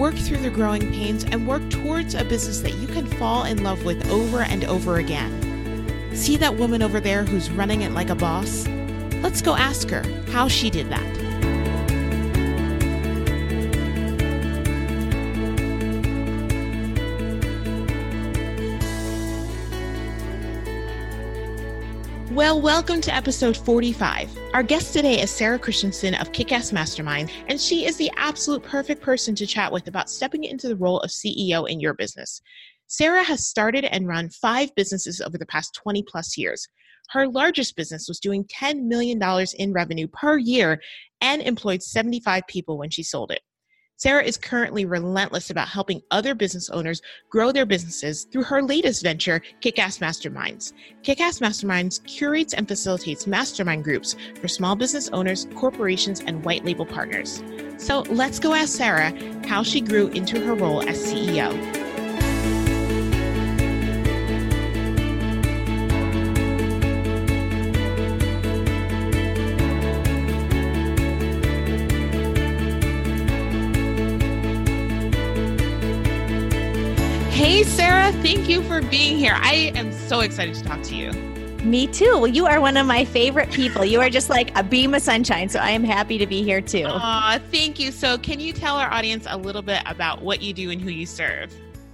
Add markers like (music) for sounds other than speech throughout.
work through the growing pains, and work towards a business that you can fall in love with over and over again. See that woman over there who's running it like a boss? Let's go ask her how she did that. Well, welcome to episode 45. Our guest today is Sarah Christensen of Kickass Mastermind, and she is the absolute perfect person to chat with about stepping into the role of CEO in your business. Sarah has started and run five businesses over the past 20 plus years. Her largest business was doing $10 million in revenue per year and employed 75 people when she sold it. Sarah is currently relentless about helping other business owners grow their businesses through her latest venture, Kickass Masterminds. Kickass Masterminds curates and facilitates mastermind groups for small business owners, corporations, and white label partners. So let's go ask Sarah how she grew into her role as CEO. Hey, Sarah, thank you for being here. I am so excited to talk to you. Me too. Well, you are one of my favorite people. You are just like a beam of sunshine. So I am happy to be here too. Aw, thank you. So, can you tell our audience a little bit about what you do and who you serve?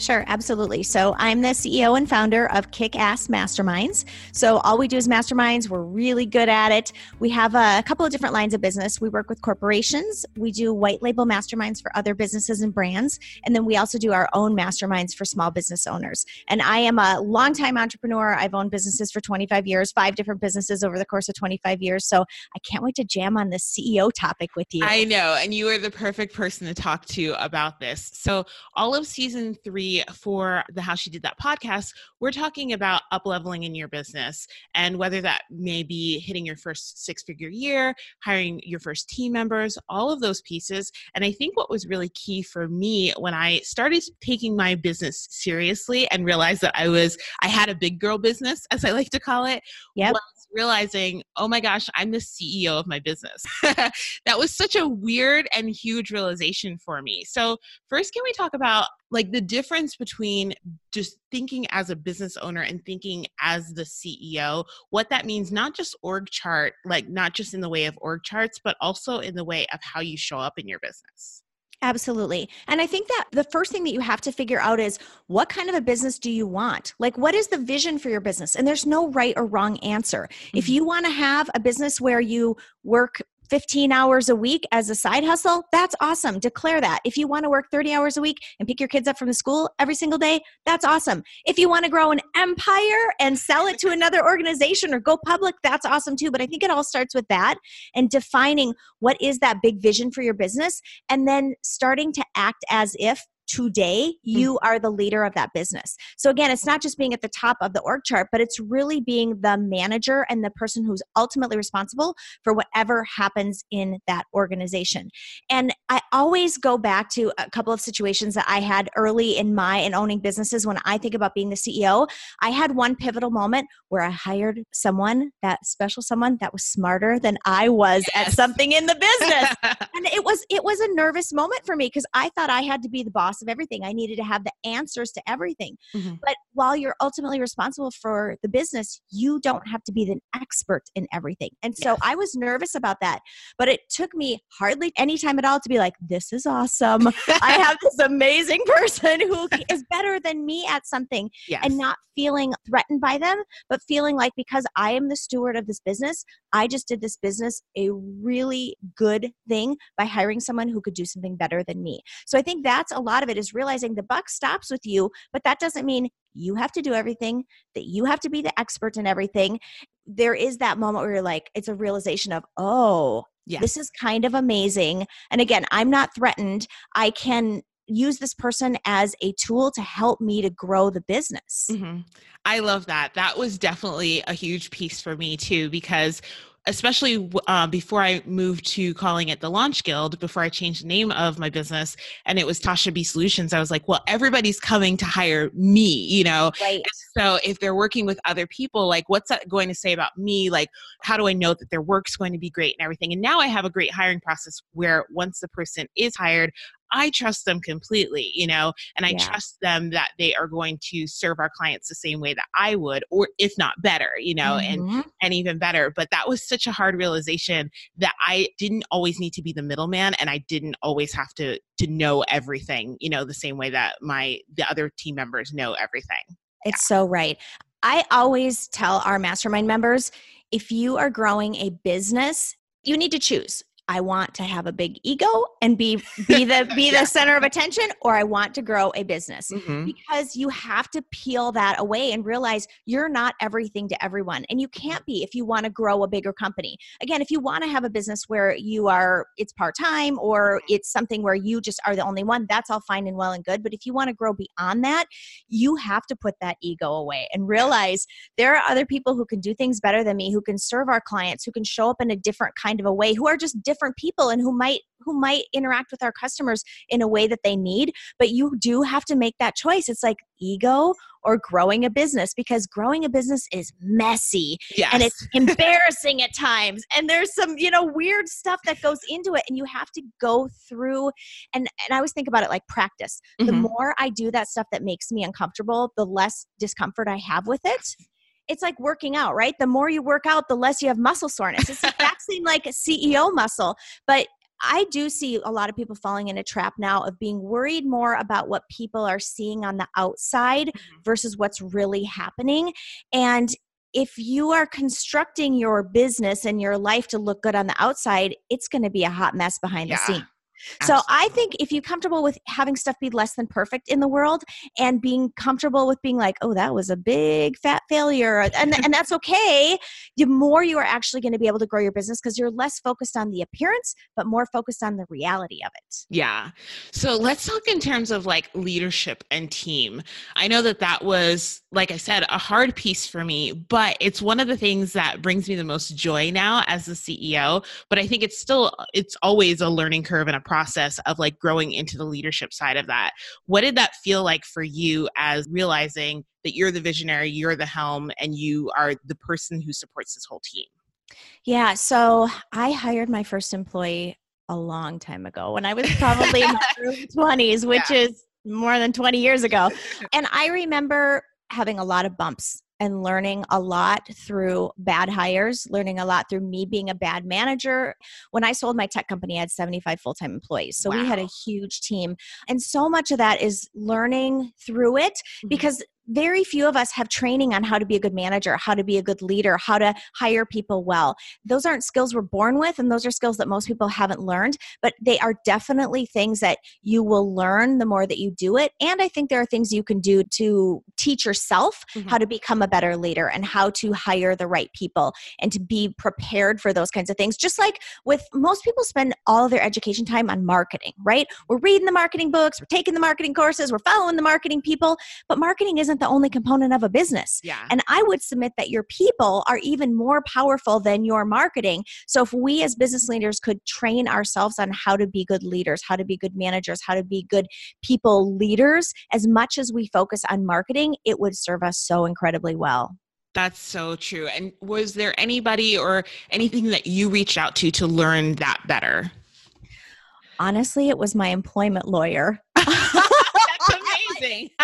Sure, absolutely. So I'm the CEO and founder of Kick Ass Masterminds. So all we do is masterminds. We're really good at it. We have a couple of different lines of business. We work with corporations. We do white label masterminds for other businesses and brands. And then we also do our own masterminds for small business owners. And I am a longtime entrepreneur. I've owned businesses for 25 years, five different businesses over the course of 25 years. So I can't wait to jam on this CEO topic with you. I know. And you are the perfect person to talk to about this. So, all of season three for the How She Did That podcast, we're talking about up leveling in your business and whether that may be hitting your first six figure year, hiring your first team members, all of those pieces. And I think what was really key for me when I started taking my business seriously and realized that I was, I had a big girl business, as I like to call it, Yep. was realizing, oh my gosh, I'm the CEO of my business. (laughs) that was such a weird and huge realization for me. So, first, can we talk about like the difference between just thinking as a business owner and thinking as the CEO, what that means, not just org chart, like not just in the way of org charts, but also in the way of how you show up in your business? Absolutely. And I think that the first thing that you have to figure out is what kind of a business do you want? Like, what is the vision for your business? And there's no right or wrong answer. If Mhm. you want to have a business where you work 15 hours a week as a side hustle, that's awesome. Declare that. If you want to work 30 hours a week and pick your kids up from the school every single day, that's awesome. If you want to grow an empire and sell it to (laughs) another organization or go public, that's awesome too. But I think it all starts with that and defining what is that big vision for your business and then starting to act as if today you mm. are the leader of that business. So again, it's not just being at the top of the org chart, but it's really being the manager and the person who's ultimately responsible for whatever happens in that organization. And I always go back to a couple of situations that I had early in my and owning businesses when I think about being the CEO. I had one pivotal moment where I hired someone, that special someone that was smarter than I was at something in the business (laughs) and it was it was a nervous moment for me because i thought i had to be the boss of everything i needed to have the answers to everything Mhm. but while you're ultimately responsible for the business you don't have to be the expert in everything and so Yes. i was nervous about that but it took me hardly any time at all to be like this is awesome (laughs) i have this amazing person who is better than me at something yes. and not feeling threatened by them, but feeling like because I am the steward of this business, I just did this business a really good thing by hiring someone who could do something better than me. So I think that's a lot of it is realizing the buck stops with you, but that doesn't mean you have to do everything, that you have to be the expert in everything. There is that moment where you're like, it's a realization of, oh, Yes. this is kind of amazing. And again, I'm not threatened. I can use this person as a tool to help me to grow the business. Mm-hmm. I love that. That was definitely a huge piece for me too, because especially uh, before I moved to calling it the Launch Guild, before I changed the name of my business, and it was Tasha B Solutions, I was like, well, everybody's coming to hire me, you know? Right. So if they're working with other people, like, what's that going to say about me? Like, how do I know that their work's going to be great and everything? And now I have a great hiring process where once the person is hired, I trust them completely, you know, and I yeah. trust them that they are going to serve our clients the same way that I would, or if not better, you know, mm-hmm. and and even better. But that was such a hard realization that I didn't always need to be the middleman and I didn't always have to to know everything, you know, the same way that my the other team members know everything. It's yeah. so right. I always tell our mastermind members if you are growing a business, you need to choose. I want to have a big ego and be be the (laughs) be yeah. the center of attention or I want to grow a business. Mm-hmm. Because you have to peel that away and realize you're not everything to everyone and you can't be if you want to grow a bigger company. Again, if you want to have a business where you are it's part-time or it's something where you just are the only one, that's all fine and well and good, but if you want to grow beyond that, you have to put that ego away and realize there are other people who can do things better than me, who can serve our clients, who can show up in a different kind of a way, who are just different different people and who might who might interact with our customers in a way that they need but you do have to make that choice it's like ego or growing a business because growing a business is messy yes. and it's (laughs) embarrassing at times and there's some you know weird stuff that goes into it and you have to go through and and I always think about it like practice mm-hmm. the more I do that stuff that makes me uncomfortable the less discomfort I have with it it's like working out, right? The more you work out, the less you have muscle soreness. It's (laughs) exactly like a CEO muscle. But I do see a lot of people falling in a trap now of being worried more about what people are seeing on the outside mm-hmm. versus what's really happening. And if you are constructing your business and your life to look good on the outside, it's going to be a hot mess behind yeah. the scene. Absolutely. So I think if you're comfortable with having stuff be less than perfect in the world and being comfortable with being like, oh, that was a big fat failure, and, and that's okay, the more you are actually going to be able to grow your business because you're less focused on the appearance, but more focused on the reality of it. Yeah. So let's talk in terms of like leadership and team. I know that that was, like I said, a hard piece for me, but it's one of the things that brings me the most joy now as the CEO. But I think it's still, it's always a learning curve and a process of like growing into the leadership side of that. What did that feel like for you as realizing that you're the visionary, you're the helm, and you are the person who supports this whole team? Yeah, so I hired my first employee a long time ago when I was probably in my (laughs) early 20s, which yeah. is more than 20 years ago. (laughs) And I remember having a lot of bumps and learning a lot through bad hires, learning a lot through me being a bad manager. When I sold my tech company, I had 75 full time employees. So wow. we had a huge team. And so much of that is learning through it mm-hmm. because very few of us have training on how to be a good manager, how to be a good leader, how to hire people well. Those aren't skills we're born with, and those are skills that most people haven't learned, but they are definitely things that you will learn the more that you do it. And I think there are things you can do to teach yourself mm-hmm. how to become a better leader and how to hire the right people and to be prepared for those kinds of things. Just like with most people spend all of their education time on marketing, right? We're reading the marketing books, we're taking the marketing courses, we're following the marketing people, but marketing isn't the only component of a business. Yeah. And I would submit that your people are even more powerful than your marketing. So if we as business leaders could train ourselves on how to be good leaders, how to be good managers, how to be good people leaders, as much as we focus on marketing, it would serve us so incredibly well. That's so true. And was there anybody or anything that you reached out to to learn that better? Honestly, it was my employment lawyer. (laughs) (laughs) amazing. (laughs)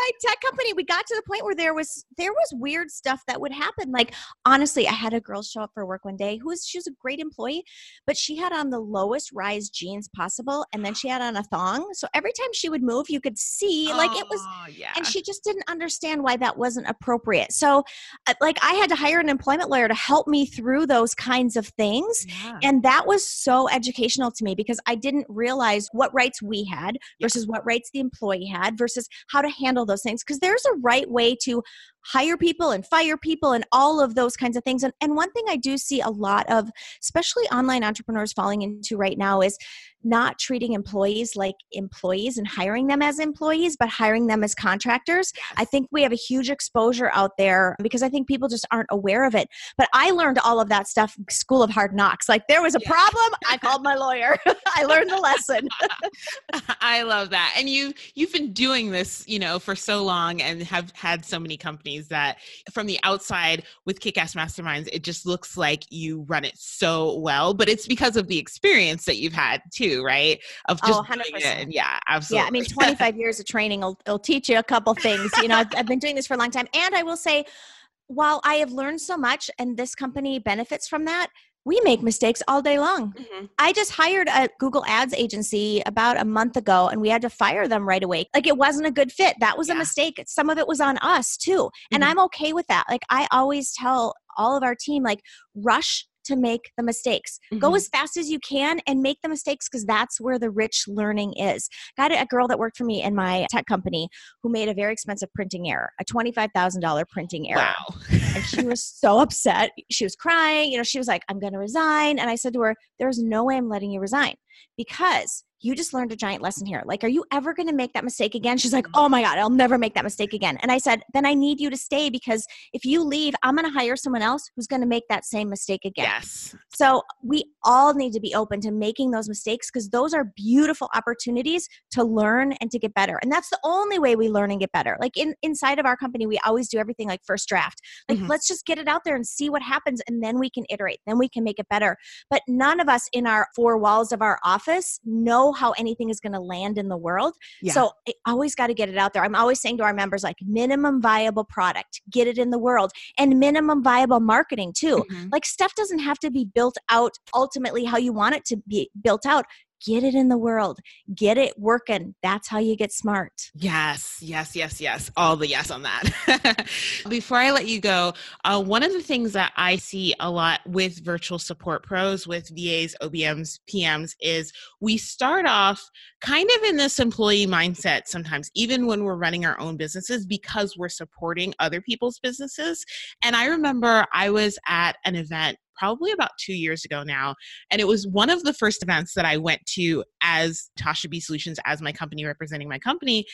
my tech company, we got to the point where there was there was weird stuff that would happen. Like honestly, I had a girl show up for work one day who was she was a great employee, but she had on the lowest rise jeans possible, and then she had on a thong. So every time she would move, you could see like it was, yeah. and she just didn't understand why that wasn't appropriate. So, uh, like I had to hire an employment lawyer to help me through those kinds of things, yeah. and that was so educational to me because I didn't realize what rights we had versus yeah. what rights the employee had versus how to handle those things because there's a right way to hire people and fire people and all of those kinds of things. And, and one thing I do see a lot of, especially online entrepreneurs falling into right now, is not treating employees like employees and hiring them as employees, but hiring them as contractors. Yes. I think we have a huge exposure out there because I think people just aren't aware of it. But I learned all of that stuff school of hard knocks. Like there was a yeah. problem, I (laughs) called my lawyer. (laughs) I learned the lesson. (laughs) I love that. And you you've been doing this, you know, for so long and have had so many companies that from the outside with kick-ass masterminds, it just looks like you run it so well, but it's because of the experience that you've had too, right? Of oh, just oh, 100%. Yeah, absolutely. Yeah, I mean (laughs) 25 years of training will, will teach you a couple things. You know, I've, I've been doing this for a long time and I will say while I have learned so much and this company benefits from that, we make mistakes all day long. Mm-hmm. I just hired a Google Ads agency about a month ago and we had to fire them right away. Like it wasn't a good fit. That was yeah. a mistake. Some of it was on us too. Mm-hmm. And I'm okay with that. Like I always tell all of our team like rush to make the mistakes. Mm-hmm. Go as fast as you can and make the mistakes because that's where the rich learning is. Got a girl that worked for me in my tech company who made a very expensive printing error, a $25,000 printing error. Wow. And she was so upset. She was crying. You know, she was like, I'm going to resign. And I said to her, There's no way I'm letting you resign because you just learned a giant lesson here. Like, are you ever going to make that mistake again? She's like, oh my God, I'll never make that mistake again. And I said, then I need you to stay because if you leave, I'm going to hire someone else who's going to make that same mistake again. Yes. So we all need to be open to making those mistakes because those are beautiful opportunities to learn and to get better. And that's the only way we learn and get better. Like in inside of our company, we always do everything like first draft. Like, mm-hmm. let's just get it out there and see what happens. And then we can iterate, then we can make it better. But none of us in our four walls of our office know how anything is going to land in the world. Yeah. So I always got to get it out there. I'm always saying to our members, like minimum viable product, get it in the world, and minimum viable marketing too. Mm-hmm. Like stuff doesn't have to be built out ultimately how you want it to be built out get it in the world, get it working. That's how you get smart. Yes, yes, yes, yes. All the yes on that. (laughs) Before I let you go, uh, one of the things that I see a lot with virtual support pros, with VAs, OBMs, PMs, is we start off kind of in this employee mindset sometimes, even when we're running our own businesses, because we're supporting other people's businesses. And I remember I was at an event probably about two years ago now. And it was one of the first events that I went to as Tasha B Solutions, as my company representing my company.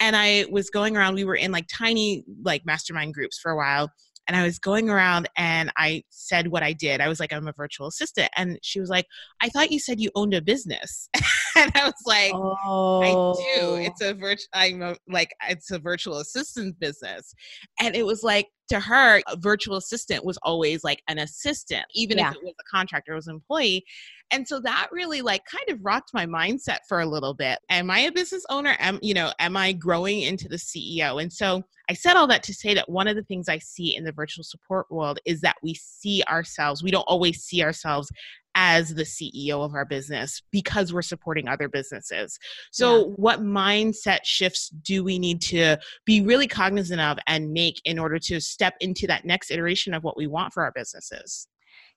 And I was going around, we were in like tiny, like mastermind groups for a while and I was going around and I said what I did. I was like, I'm a virtual assistant. And she was like, I thought you said you owned a business. (laughs) and I was like, oh. I do. Oh. It's a virtual, I'm a, like, it's a virtual assistant business. And it was like, to her, a virtual assistant was always like an assistant, even yeah. if it was a contractor, it was an employee. And so that really like kind of rocked my mindset for a little bit. Am I a business owner? Am, you know, am I growing into the CEO? And so I said all that to say that one of the things I see in the virtual support world is that we see ourselves, we don't always see ourselves as the CEO of our business because we're supporting other businesses. So, yeah. what mindset shifts do we need to be really cognizant of and make in order to step into that next iteration of what we want for our businesses?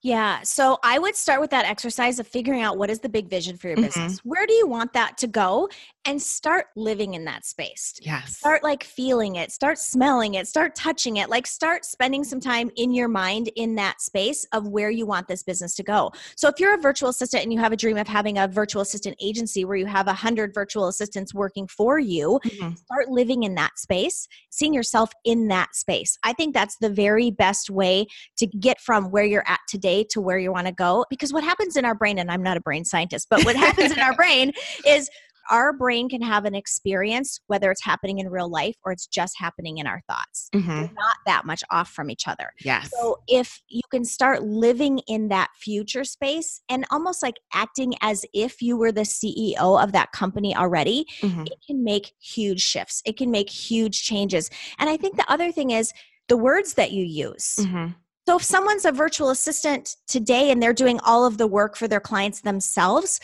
Yeah. So I would start with that exercise of figuring out what is the big vision for your mm-hmm. business? Where do you want that to go? And start living in that space. Yes. Start like feeling it, start smelling it, start touching it. Like start spending some time in your mind in that space of where you want this business to go. So if you're a virtual assistant and you have a dream of having a virtual assistant agency where you have a hundred virtual assistants working for you, mm-hmm. start living in that space, seeing yourself in that space. I think that's the very best way to get from where you're at today to where you want to go. Because what happens in our brain, and I'm not a brain scientist, but what happens in our (laughs) brain is our brain can have an experience, whether it's happening in real life or it's just happening in our thoughts. Mm-hmm. not that much off from each other. Yes. So if you can start living in that future space and almost like acting as if you were the CEO of that company already, mm-hmm. it can make huge shifts. It can make huge changes. And I think the other thing is the words that you use. Mm-hmm. So if someone's a virtual assistant today and they're doing all of the work for their clients themselves,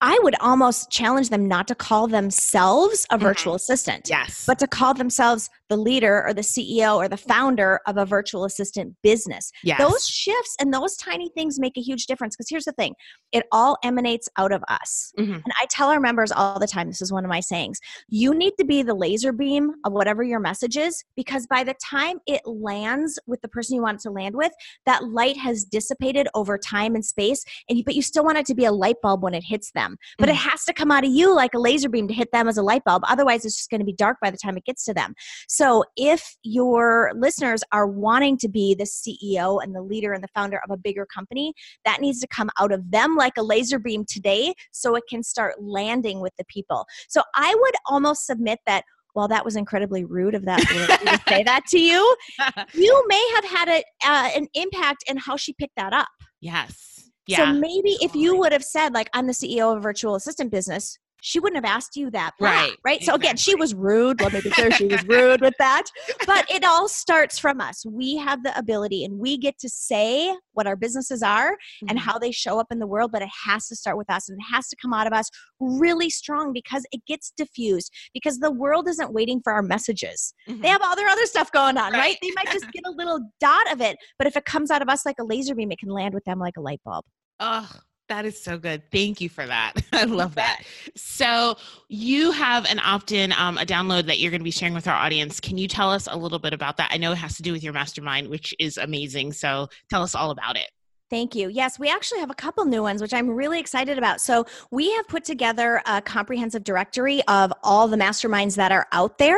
I would almost challenge them not to call themselves a virtual mm-hmm. assistant. Yes. But to call themselves the leader or the CEO or the founder of a virtual assistant business. Yes. Those shifts and those tiny things make a huge difference because here's the thing it all emanates out of us. Mhm. And I tell our members all the time this is one of my sayings you need to be the laser beam of whatever your message is because by the time it lands with the person you want it to land with, that light has dissipated over time and space. And you, but you still want it to be a light bulb when it hits them. But it has to come out of you like a laser beam to hit them as a light bulb. Otherwise, it's just going to be dark by the time it gets to them. So if your listeners are wanting to be the CEO and the leader and the founder of a bigger company, that needs to come out of them like a laser beam today so it can start landing with the people. So I would almost submit that while that was incredibly rude of that (laughs) to say that to you, you may have had a, uh, an impact in how she picked that up. yes. Yeah. So maybe if you would have said, like, I'm the CEO of a virtual assistant business, she wouldn't have asked you that. back, Right, Right. So again, she was rude. Let me be clear, she was rude with that. But it all starts from us. We have the ability and we get to say what our businesses are and Mhm. how they show up in the world, but it has to start with us and it has to come out of us really strong because it gets diffused because the world isn't waiting for our messages. Mhm. They have all their other stuff going on, right? Right. They might just get a little dot of it, but if it comes out of us like a laser beam, it can land with them like a light bulb. Oh, that is so good. Thank you for that. (laughs) I love that. So you have an opt-in, um, a download that you're going to be sharing with our audience. Can you tell us a little bit about that? I know it has to do with your mastermind, which is amazing. So tell us all about it. Thank you. Yes, we actually have a couple new ones, which I'm really excited about. So, we have put together a comprehensive directory of all the masterminds that are out there.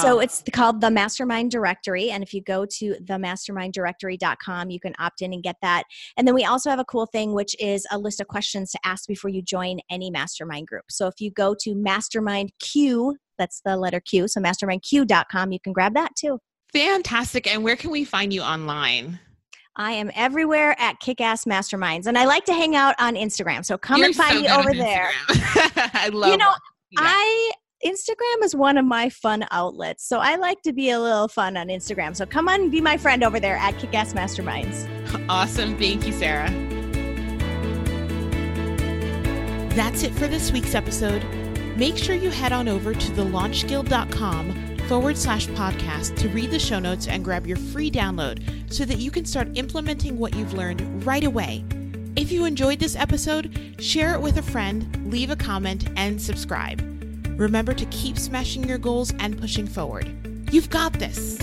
So, it's called the Mastermind Directory. And if you go to themasterminddirectory.com, you can opt in and get that. And then we also have a cool thing, which is a list of questions to ask before you join any mastermind group. So, if you go to Mastermind Q, that's the letter Q, so mastermindq.com, you can grab that too. fantastic. And where can we find you online? I am everywhere at Kickass Masterminds, and I like to hang out on Instagram. So come You're and find so me over there. (laughs) I love You know, yeah. I Instagram is one of my fun outlets, so I like to be a little fun on Instagram. So come on, and be my friend over there at Kickass Masterminds. Awesome. Thank you, Sarah. That's it for this week's episode. Make sure you head on over to thelaunchguild.com forward slash podcast to read the show notes and grab your free download so that you can start implementing what you've learned right away. If you enjoyed this episode, share it with a friend, leave a comment, and subscribe. Remember to keep smashing your goals and pushing forward. You've got this.